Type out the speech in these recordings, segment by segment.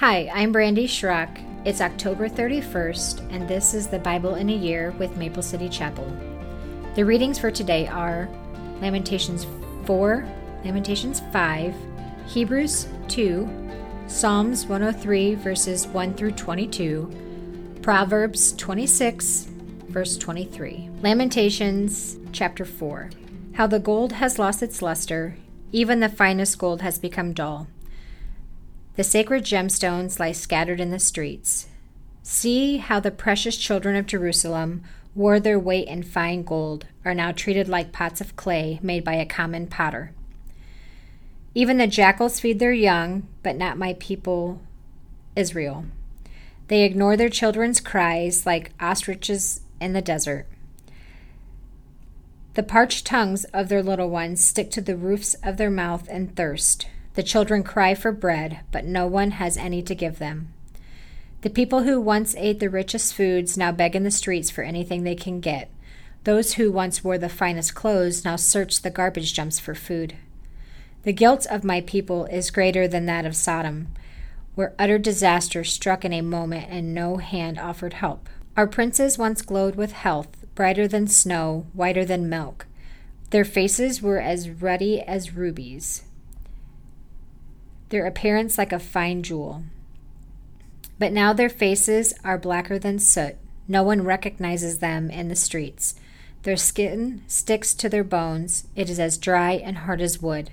Hi, I'm Brandi Schrock. It's October 31st, and this is the Bible in a Year with Maple City Chapel. The readings for today are Lamentations 4, Lamentations 5, Hebrews 2, Psalms 103, verses 1 through 22, Proverbs 26, verse 23. Lamentations chapter 4. How the gold has lost its luster, even the finest gold has become dull. The sacred gemstones lie scattered in the streets. See how the precious children of Jerusalem wore their weight in fine gold, are now treated like pots of clay made by a common potter. Even the jackals feed their young, but not my people, Israel. They ignore their children's cries like ostriches in the desert. The parched tongues of their little ones stick to the roofs of their mouth and thirst. The children cry for bread, but no one has any to give them. The people who once ate the richest foods now beg in the streets for anything they can get. Those who once wore the finest clothes now search the garbage dumps for food. The guilt of my people is greater than that of Sodom, where utter disaster struck in a moment and no hand offered help. Our princes once glowed with health, brighter than snow, whiter than milk. Their faces were as ruddy as rubies, their appearance like a fine jewel. But now their faces are blacker than soot. No one recognizes them in the streets. Their skin sticks to their bones. It is as dry and hard as wood.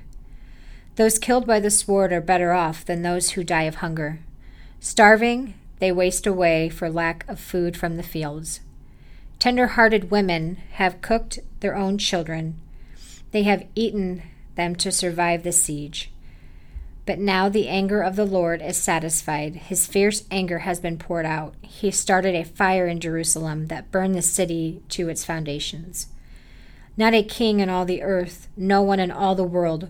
Those killed by the sword are better off than those who die of hunger. Starving, they waste away for lack of food from the fields. Tender hearted women have cooked their own children. They have eaten them to survive the siege. But now the anger of the Lord is satisfied. His fierce anger has been poured out. He started a fire in Jerusalem that burned the city to its foundations. Not a king in all the earth, no one in all the world,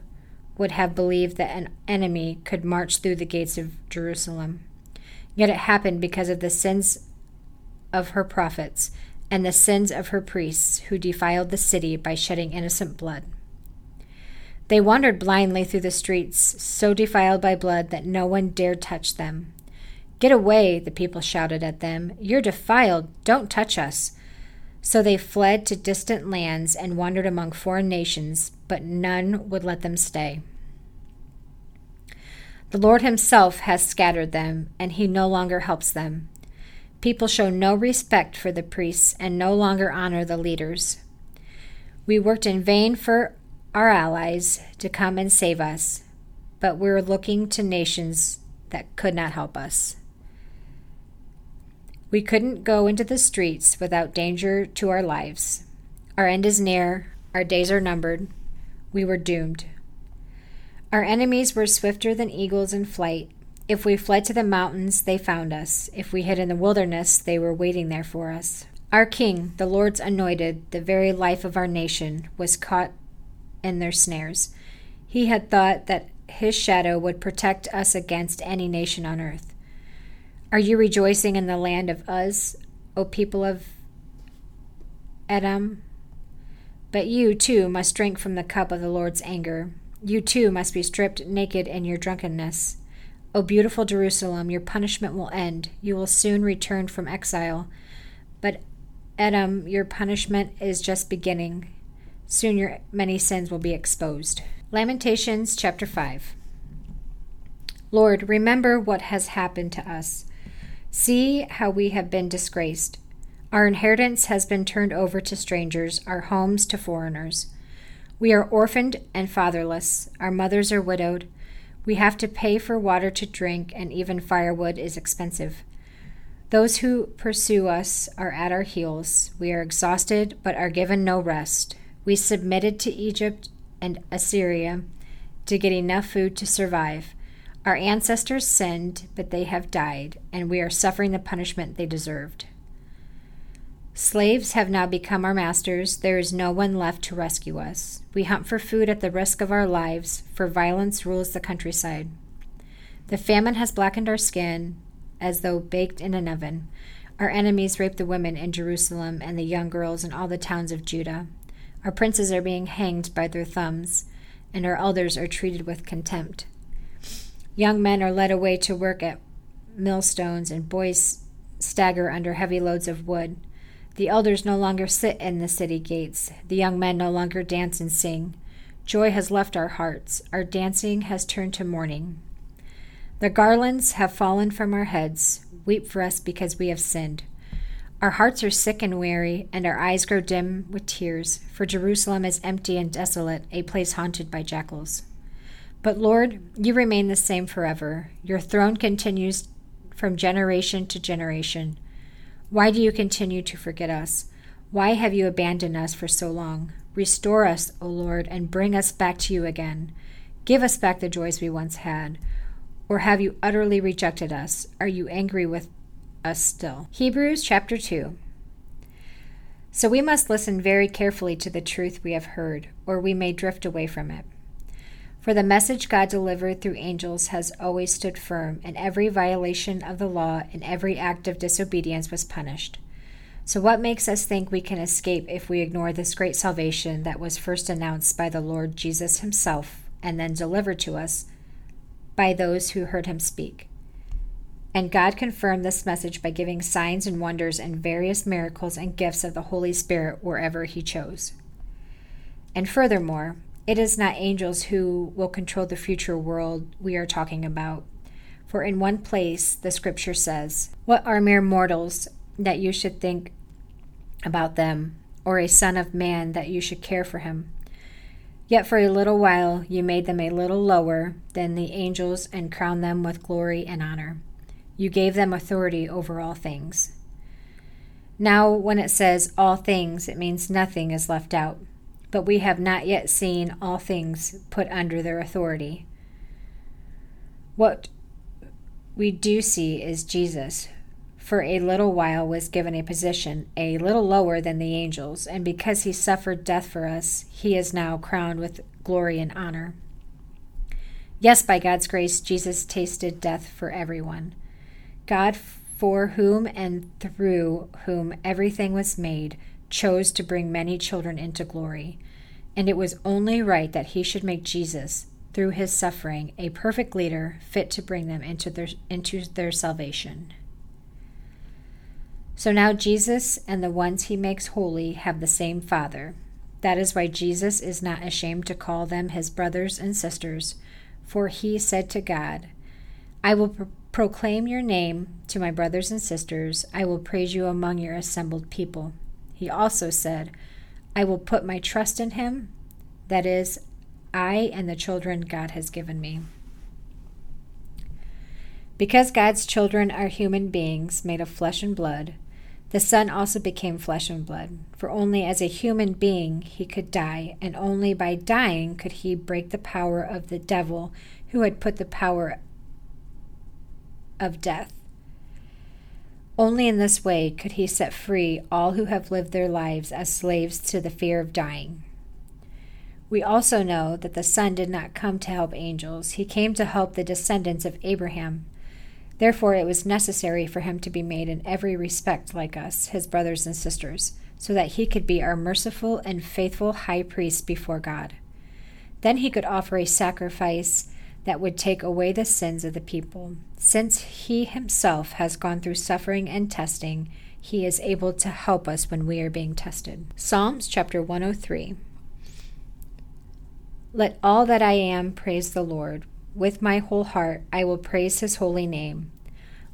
would have believed that an enemy could march through the gates of Jerusalem. Yet it happened because of the sins of her prophets and the sins of her priests who defiled the city by shedding innocent blood. They wandered blindly through the streets, so defiled by blood that no one dared touch them. Get away, the people shouted at them. You're defiled. Don't touch us. So they fled to distant lands and wandered among foreign nations, but none would let them stay. The Lord Himself has scattered them, and He no longer helps them. People show no respect for the priests and no longer honor the leaders. We worked in vain for our allies to come and save us, but we're looking to nations that could not help us. We couldn't go into the streets without danger to our lives. Our end is near, our days are numbered. We were doomed. Our enemies were swifter than eagles in flight. If we fled to the mountains, they found us. If we hid in the wilderness, they were waiting there for us. Our king, the Lord's anointed, the very life of our nation, was caught in their snares. He had thought that his shadow would protect us against any nation on earth. Are you rejoicing in the land of Uz, O people of Edom? But you, too, must drink from the cup of the Lord's anger. You too must be stripped naked in your drunkenness. O beautiful Jerusalem, your punishment will end. You will soon return from exile. But Edom, your punishment is just beginning. Soon your many sins will be exposed. Lamentations chapter 5. Lord, remember what has happened to us. See how we have been disgraced. Our inheritance has been turned over to strangers, our homes to foreigners. We are orphaned and fatherless. Our mothers are widowed. We have to pay for water to drink, and even firewood is expensive. Those who pursue us are at our heels. We are exhausted, but are given no rest. We submitted to Egypt and Assyria to get enough food to survive. Our ancestors sinned, but they have died, and we are suffering the punishment they deserved. Slaves have now become our masters. There is no one left to rescue us. We hunt for food at the risk of our lives, for violence rules the countryside. The famine has blackened our skin as though baked in an oven. Our enemies rape the women in Jerusalem and the young girls in all the towns of Judah. Our princes are being hanged by their thumbs, and our elders are treated with contempt. Young men are led away to work at millstones, and boys stagger under heavy loads of wood. The elders no longer sit in the city gates. The young men no longer dance and sing. Joy has left our hearts. Our dancing has turned to mourning. The garlands have fallen from our heads. Weep for us because we have sinned. Our hearts are sick and weary, and our eyes grow dim with tears, for Jerusalem is empty and desolate, a place haunted by jackals. But Lord, you remain the same forever. Your throne continues from generation to generation. Why do you continue to forget us? Why have you abandoned us for so long? Restore us, O Lord, and bring us back to you again. Give us back the joys we once had. Or have you utterly rejected us? Are you angry with us still? Hebrews chapter 2. So we must listen very carefully to the truth we have heard, or we may drift away from it. For the message God delivered through angels has always stood firm, and every violation of the law and every act of disobedience was punished. So, what makes us think we can escape if we ignore this great salvation that was first announced by the Lord Jesus Himself and then delivered to us by those who heard Him speak? And God confirmed this message by giving signs and wonders and various miracles and gifts of the Holy Spirit wherever He chose. And furthermore, it is not angels who will control the future world we are talking about. For in one place the scripture says, What are mere mortals that you should think about them, or a son of man that you should care for him. Yet for a little while you made them a little lower than the angels and crowned them with glory and honor. You gave them authority over all things. Now, when it says all things, it means nothing is left out, but we have not yet seen all things put under their authority. What we do see is Jesus, for a little while was given a position a little lower than the angels, and because he suffered death for us, he is now crowned with glory and honor. Yes, by God's grace, Jesus tasted death for everyone. God, for whom and through whom everything was made, chose to bring many children into glory. And it was only right that he should make Jesus, through his suffering, a perfect leader fit to bring them into their, into their salvation. So now Jesus and the ones he makes holy have the same Father. That is why Jesus is not ashamed to call them his brothers and sisters, for he said to God, I will proclaim your name to my brothers and sisters, I will praise you among your assembled people. He also said, I will put my trust in him, that is, I and the children God has given me. Because God's children are human beings made of flesh and blood, the Son also became flesh and blood, for only as a human being he could die, and only by dying could he break the power of the devil who had put the power of death. Only in this way could he set free all who have lived their lives as slaves to the fear of dying. We also know that the Son did not come to help angels, he came to help the descendants of Abraham. Therefore, it was necessary for him to be made in every respect like us, his brothers and sisters, so that he could be our merciful and faithful high priest before God. Then he could offer a sacrifice that would take away the sins of the people. Since he himself has gone through suffering and testing, he is able to help us when we are being tested. Psalms chapter 103. Let all that I am praise the Lord. With my whole heart, I will praise his holy name.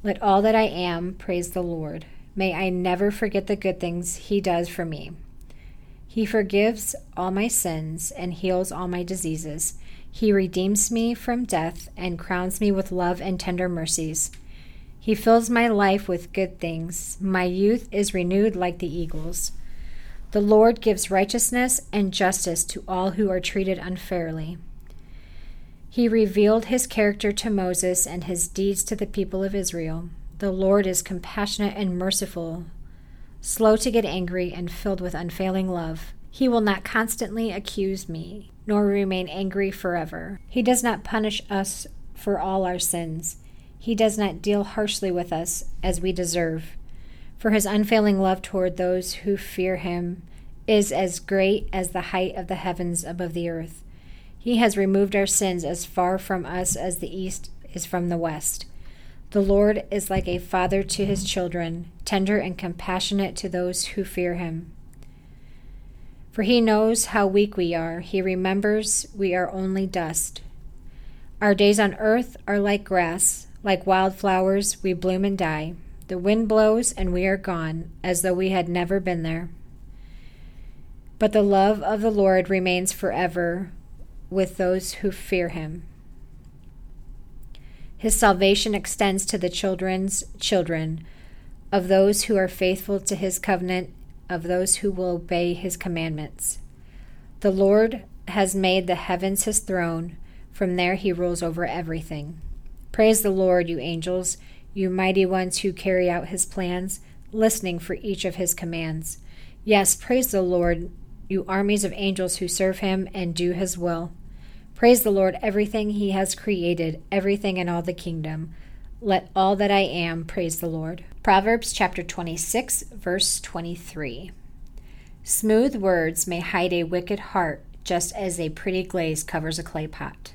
Let all that I am praise the Lord. May I never forget the good things he does for me. He forgives all my sins and heals all my diseases. He redeems me from death and crowns me with love and tender mercies. He fills my life with good things. My youth is renewed like the eagles. The Lord gives righteousness and justice to all who are treated unfairly. He revealed his character to Moses and his deeds to the people of Israel. The Lord is compassionate and merciful, slow to get angry, and filled with unfailing love. He will not constantly accuse me, nor remain angry forever. He does not punish us for all our sins. He does not deal harshly with us as we deserve. For his unfailing love toward those who fear him is as great as the height of the heavens above the earth. He has removed our sins as far from us as the east is from the west. The Lord is like a father to his children, tender and compassionate to those who fear him. For he knows how weak we are, he remembers we are only dust. Our days on earth are like grass, like wildflowers, we bloom and die. The wind blows and we are gone, as though we had never been there. But the love of the Lord remains forever with those who fear him. His salvation extends to the children's children, of those who are faithful to his covenant, of those who will obey his commandments. The Lord has made the heavens his throne, from there he rules over everything. Praise the Lord, you angels, you mighty ones who carry out his plans, listening for each of his commands. Yes, praise the Lord, you armies of angels who serve him and do his will. Praise the Lord, everything he has created, everything in all the kingdom. Let all that I am praise the Lord. Proverbs chapter 26, verse 23. Smooth words may hide a wicked heart, just as a pretty glaze covers a clay pot.